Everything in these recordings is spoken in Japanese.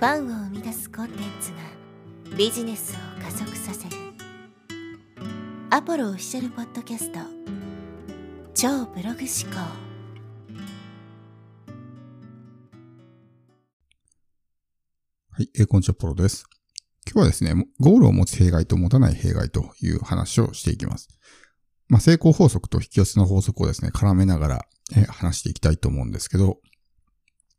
ファンを生み出すコンテンツがビジネスを加速させるアポロオフィシャルポッドキャスト超ブログ思考はい、えー、こんにちは、ポロです。今日はですね、ゴールを持つ弊害と持たない弊害という話をしていきます。まあ、成功法則と引き寄せの法則をですね、絡めながら、えー、話していきたいと思うんですけど、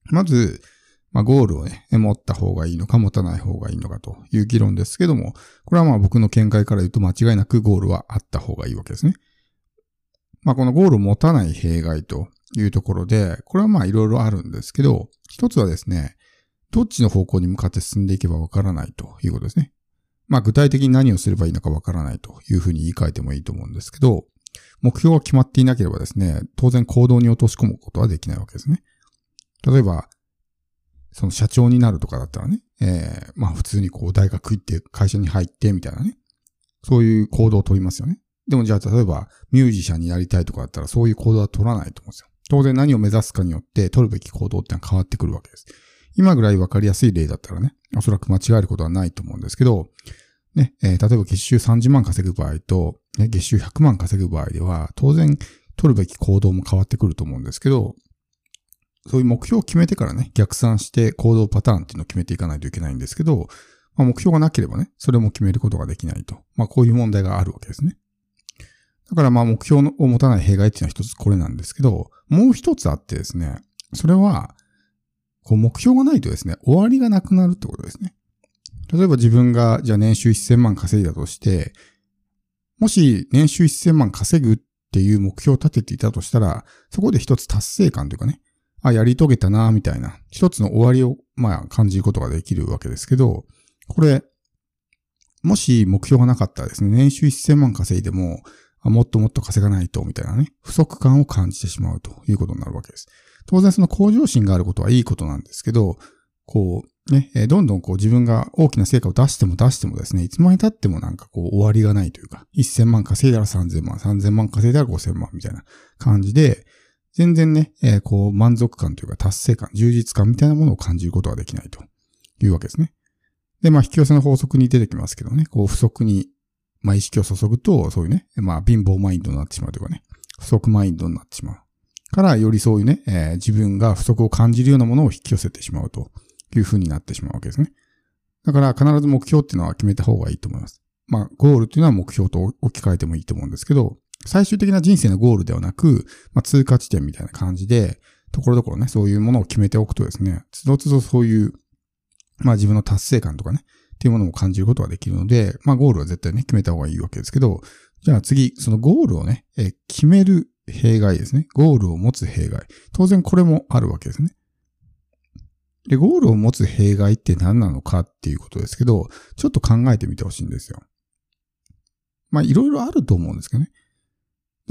まず、まあ、ゴールをね、持った方がいいのか持たない方がいいのかという議論ですけども、これはまあ僕の見解から言うと間違いなくゴールはあった方がいいわけですね。まあこのゴールを持たない弊害というところで、これはまあいろいろあるんですけど、一つはですね、どっちの方向に向かって進んでいけばわからないということですね。まあ具体的に何をすればいいのかわからないというふうに言い換えてもいいと思うんですけど、目標が決まっていなければですね、当然行動に落とし込むことはできないわけですね。例えば、その社長になるとかだったらね、えー、まあ普通にこう大学行って会社に入ってみたいなね、そういう行動を取りますよね。でもじゃあ例えばミュージシャンになりたいとかだったらそういう行動は取らないと思うんですよ。当然何を目指すかによって取るべき行動ってのは変わってくるわけです。今ぐらいわかりやすい例だったらね、おそらく間違えることはないと思うんですけど、ね、えー、例えば月収30万稼ぐ場合と、ね、月収100万稼ぐ場合では、当然取るべき行動も変わってくると思うんですけど、そういう目標を決めてからね、逆算して行動パターンっていうのを決めていかないといけないんですけど、まあ、目標がなければね、それも決めることができないと。まあこういう問題があるわけですね。だからまあ目標を持たない弊害っていうのは一つこれなんですけど、もう一つあってですね、それは、こう目標がないとですね、終わりがなくなるってことですね。例えば自分がじゃあ年収1000万稼いだとして、もし年収1000万稼ぐっていう目標を立てていたとしたら、そこで一つ達成感というかね、あ、やり遂げたな、みたいな、一つの終わりを、まあ、感じることができるわけですけど、これ、もし目標がなかったらですね、年収1000万稼いでも、もっともっと稼がないと、みたいなね、不足感を感じてしまうということになるわけです。当然その向上心があることはいいことなんですけど、こう、ね、どんどんこう自分が大きな成果を出しても出してもですね、いつまで経ってもなんかこう終わりがないというか、1000万稼いだら3000万、3000万稼いだら5000万みたいな感じで、全然ね、えー、こう、満足感というか達成感、充実感みたいなものを感じることができないというわけですね。で、まあ、引き寄せの法則に出てきますけどね、こう、不足に、まあ、意識を注ぐと、そういうね、まあ、貧乏マインドになってしまうというかね、不足マインドになってしまう。から、よりそういうね、えー、自分が不足を感じるようなものを引き寄せてしまうという風になってしまうわけですね。だから、必ず目標っていうのは決めた方がいいと思います。まあ、ゴールっていうのは目標と置き換えてもいいと思うんですけど、最終的な人生のゴールではなく、まあ、通過地点みたいな感じで、ところどころね、そういうものを決めておくとですね、つどつどそういう、まあ自分の達成感とかね、っていうものも感じることができるので、まあゴールは絶対ね、決めた方がいいわけですけど、じゃあ次、そのゴールをね、え決める弊害ですね。ゴールを持つ弊害。当然これもあるわけですね。で、ゴールを持つ弊害って何なのかっていうことですけど、ちょっと考えてみてほしいんですよ。まあいろいろあると思うんですけどね。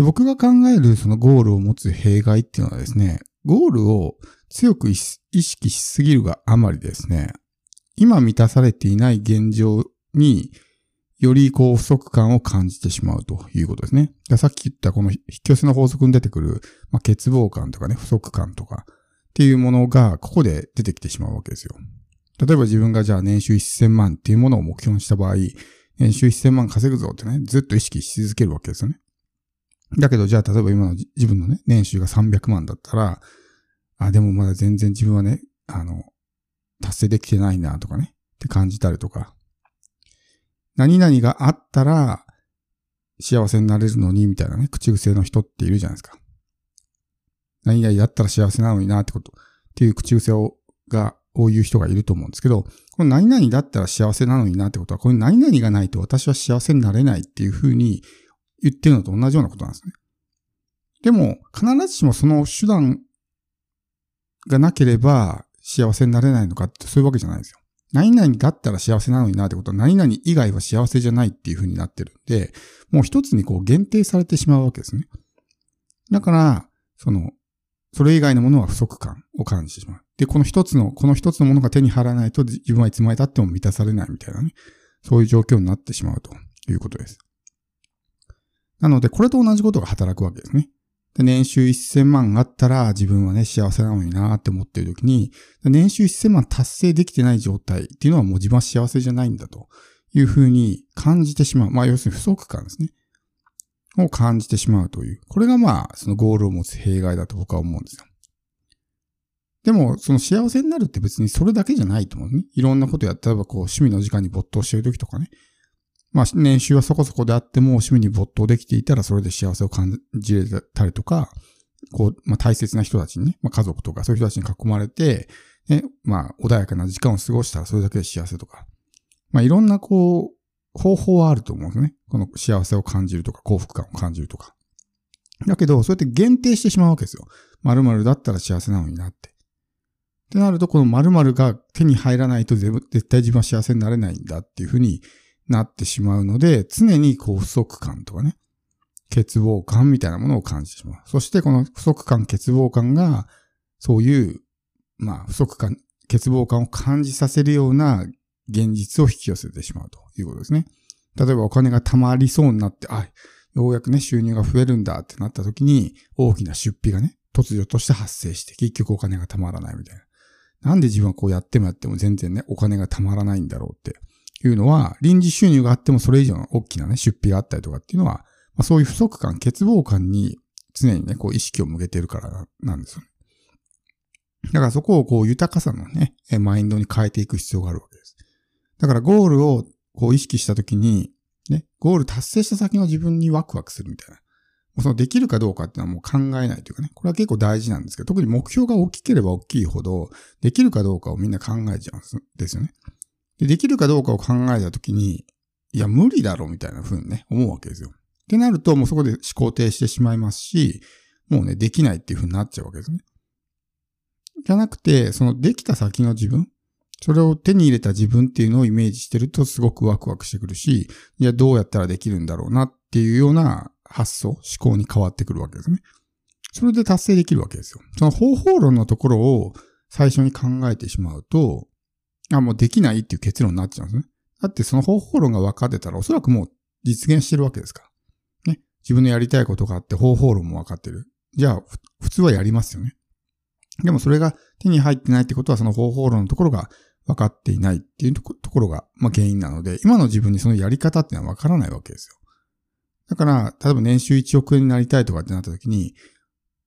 で僕が考えるそのゴールを持つ弊害っていうのはですね、ゴールを強く意識しすぎるがあまりですね、今満たされていない現状によりこう不足感を感じてしまうということですね。さっき言ったこの引き寄せの法則に出てくる、まあ、欠乏感とかね、不足感とかっていうものがここで出てきてしまうわけですよ。例えば自分がじゃあ年収1000万っていうものを目標にした場合、年収1000万稼ぐぞってね、ずっと意識し続けるわけですよね。だけど、じゃあ、例えば今の自分のね、年収が300万だったら、あ、でもまだ全然自分はね、あの、達成できてないなとかね、って感じたりとか、何々があったら、幸せになれるのに、みたいなね、口癖の人っているじゃないですか。何々だったら幸せなのになってこと、っていう口癖を、が、こういう人がいると思うんですけど、この何々だったら幸せなのになってことは、これ何々がないと私は幸せになれないっていうふうに言ってるのと同じようなことなんですね。でも、必ずしもその手段がなければ幸せになれないのかってそういうわけじゃないですよ。何々だったら幸せなのになってことは何々以外は幸せじゃないっていう風になってるんで、もう一つにこう限定されてしまうわけですね。だから、その、それ以外のものは不足感を感じてしまう。で、この一つの、この一つのものが手に入らないと自分はいつまで経っても満たされないみたいなね。そういう状況になってしまうということです。なので、これと同じことが働くわけですね。で年収1000万あったら自分はね、幸せなのになって思ってる時に、年収1000万達成できてない状態っていうのはもう自分は幸せじゃないんだというふうに感じてしまう。まあ要するに不足感ですね。を感じてしまうという。これがまあ、そのゴールを持つ弊害だと僕は思うんですよ。でも、その幸せになるって別にそれだけじゃないと思うね。いろんなことやったら、こう、趣味の時間に没頭してる時とかね。まあ、年収はそこそこであっても、趣味に没頭できていたら、それで幸せを感じれたりとか、こう、まあ、大切な人たちにね、まあ、家族とかそういう人たちに囲まれて、ね、まあ、穏やかな時間を過ごしたら、それだけで幸せとか。まあ、いろんな、こう、方法はあると思うんですね。この幸せを感じるとか、幸福感を感じるとか。だけど、そうやって限定してしまうわけですよ。〇〇だったら幸せなのになって。ってなると、この〇〇が手に入らないと絶対自分は幸せになれないんだっていうふうになってしまうので、常にこう不足感とかね、欠乏感みたいなものを感じてしまう。そしてこの不足感、欠乏感が、そういう、まあ不足感、欠乏感を感じさせるような現実を引き寄せてしまうということですね。例えばお金が貯まりそうになって、あ、ようやくね、収入が増えるんだってなった時に、大きな出費がね、突如として発生して、結局お金が貯まらないみたいな。なんで自分はこうやってもやっても全然ね、お金が貯まらないんだろうっていうのは、臨時収入があってもそれ以上の大きなね、出費があったりとかっていうのは、まあ、そういう不足感、欠乏感に常にね、こう意識を向けてるからなんですよね。だからそこをこう豊かさのね、マインドに変えていく必要があるわけです。だからゴールをこう意識したときに、ね、ゴール達成した先の自分にワクワクするみたいな。もうそのできるかどうかっていうのはもう考えないというかね、これは結構大事なんですけど、特に目標が大きければ大きいほど、できるかどうかをみんな考えちゃうんですよね。でできるかどうかを考えたときに、いや、無理だろみたいな風にね、思うわけですよ。ってなると、もうそこで思考停止してしまいますし、もうね、できないっていう風になっちゃうわけですね。じゃなくて、そのできた先の自分、それを手に入れた自分っていうのをイメージしてるとすごくワクワクしてくるし、いや、どうやったらできるんだろうなっていうような発想、思考に変わってくるわけですね。それで達成できるわけですよ。その方法論のところを最初に考えてしまうと、あ、もうできないっていう結論になっちゃうんですね。だってその方法論が分かってたらおそらくもう実現してるわけですから。ね。自分のやりたいことがあって方法論も分かってる。じゃあ、普通はやりますよね。でもそれが手に入ってないってことはその方法論のところが分かっていないっていうところが、まあ、原因なので、今の自分にそのやり方っていうのは分からないわけですよ。だから、例えば年収1億円になりたいとかってなった時に、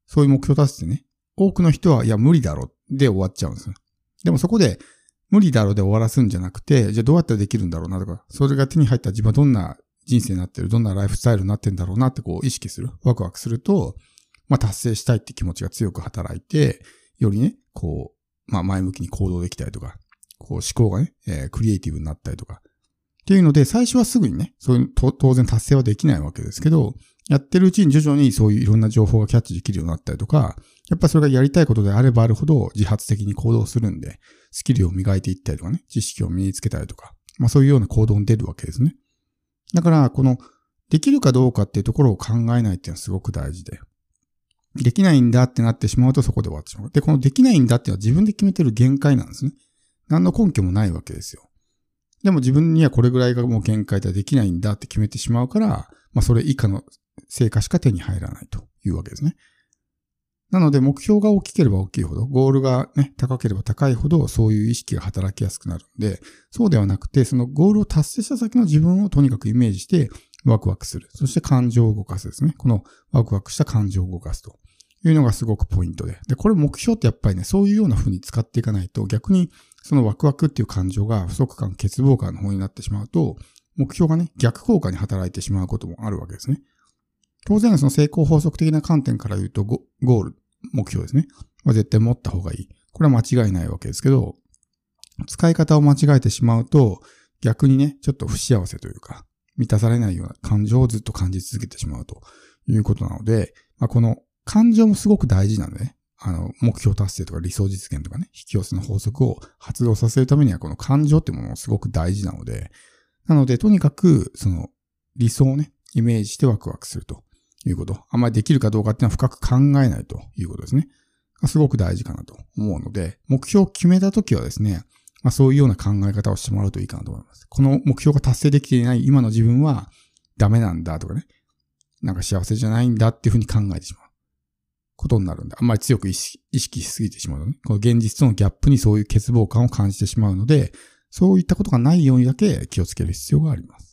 そういう目標立ててね、多くの人は、いや、無理だろで終わっちゃうんですよ。でもそこで、無理だろうで終わらすんじゃなくて、じゃあどうやったらできるんだろうなとか、それが手に入った自分はどんな人生になってる、どんなライフスタイルになってんだろうなってこう意識する、ワクワクすると、まあ達成したいって気持ちが強く働いて、よりね、こう、まあ前向きに行動できたりとか、こう思考がね、えー、クリエイティブになったりとか、っていうので、最初はすぐにね、そういう、当然達成はできないわけですけど、やってるうちに徐々にそういういろんな情報がキャッチできるようになったりとか、やっぱそれがやりたいことであればあるほど自発的に行動するんで、スキルを磨いていったりとかね、知識を身につけたりとか、まあそういうような行動に出るわけですね。だから、この、できるかどうかっていうところを考えないっていうのはすごく大事で。できないんだってなってしまうとそこで終わってしまう。で、このできないんだっていうのは自分で決めてる限界なんですね。何の根拠もないわけですよ。でも自分にはこれぐらいがもう限界でできないんだって決めてしまうから、まあそれ以下の成果しか手に入らないというわけですね。なので目標が大きければ大きいほど、ゴールがね、高ければ高いほど、そういう意識が働きやすくなるんで、そうではなくて、そのゴールを達成した先の自分をとにかくイメージしてワクワクする。そして感情を動かすですね。このワクワクした感情を動かすというのがすごくポイントで。で、これ目標ってやっぱりね、そういうような風に使っていかないと逆にそのワクワクっていう感情が不足感、欠乏感の方になってしまうと、目標がね、逆効果に働いてしまうこともあるわけですね。当然、その成功法則的な観点から言うとゴ、ゴール、目標ですね。は絶対持った方がいい。これは間違いないわけですけど、使い方を間違えてしまうと、逆にね、ちょっと不幸せというか、満たされないような感情をずっと感じ続けてしまうということなので、まあ、この感情もすごく大事なので、ね、あの、目標達成とか理想実現とかね、引き寄せの法則を発動させるためには、この感情ってものがすごく大事なので、なので、とにかく、その、理想をね、イメージしてワクワクするということ。あんまりできるかどうかっていうのは深く考えないということですね。すごく大事かなと思うので、目標を決めたときはですね、まあそういうような考え方をしてもらうといいかなと思います。この目標が達成できていない今の自分はダメなんだとかね、なんか幸せじゃないんだっていうふうに考えてしまう。ことになるんで、あんまり強く意識しすぎてしまうのね。この現実とのギャップにそういう欠乏感を感じてしまうので、そういったことがないようにだけ気をつける必要があります。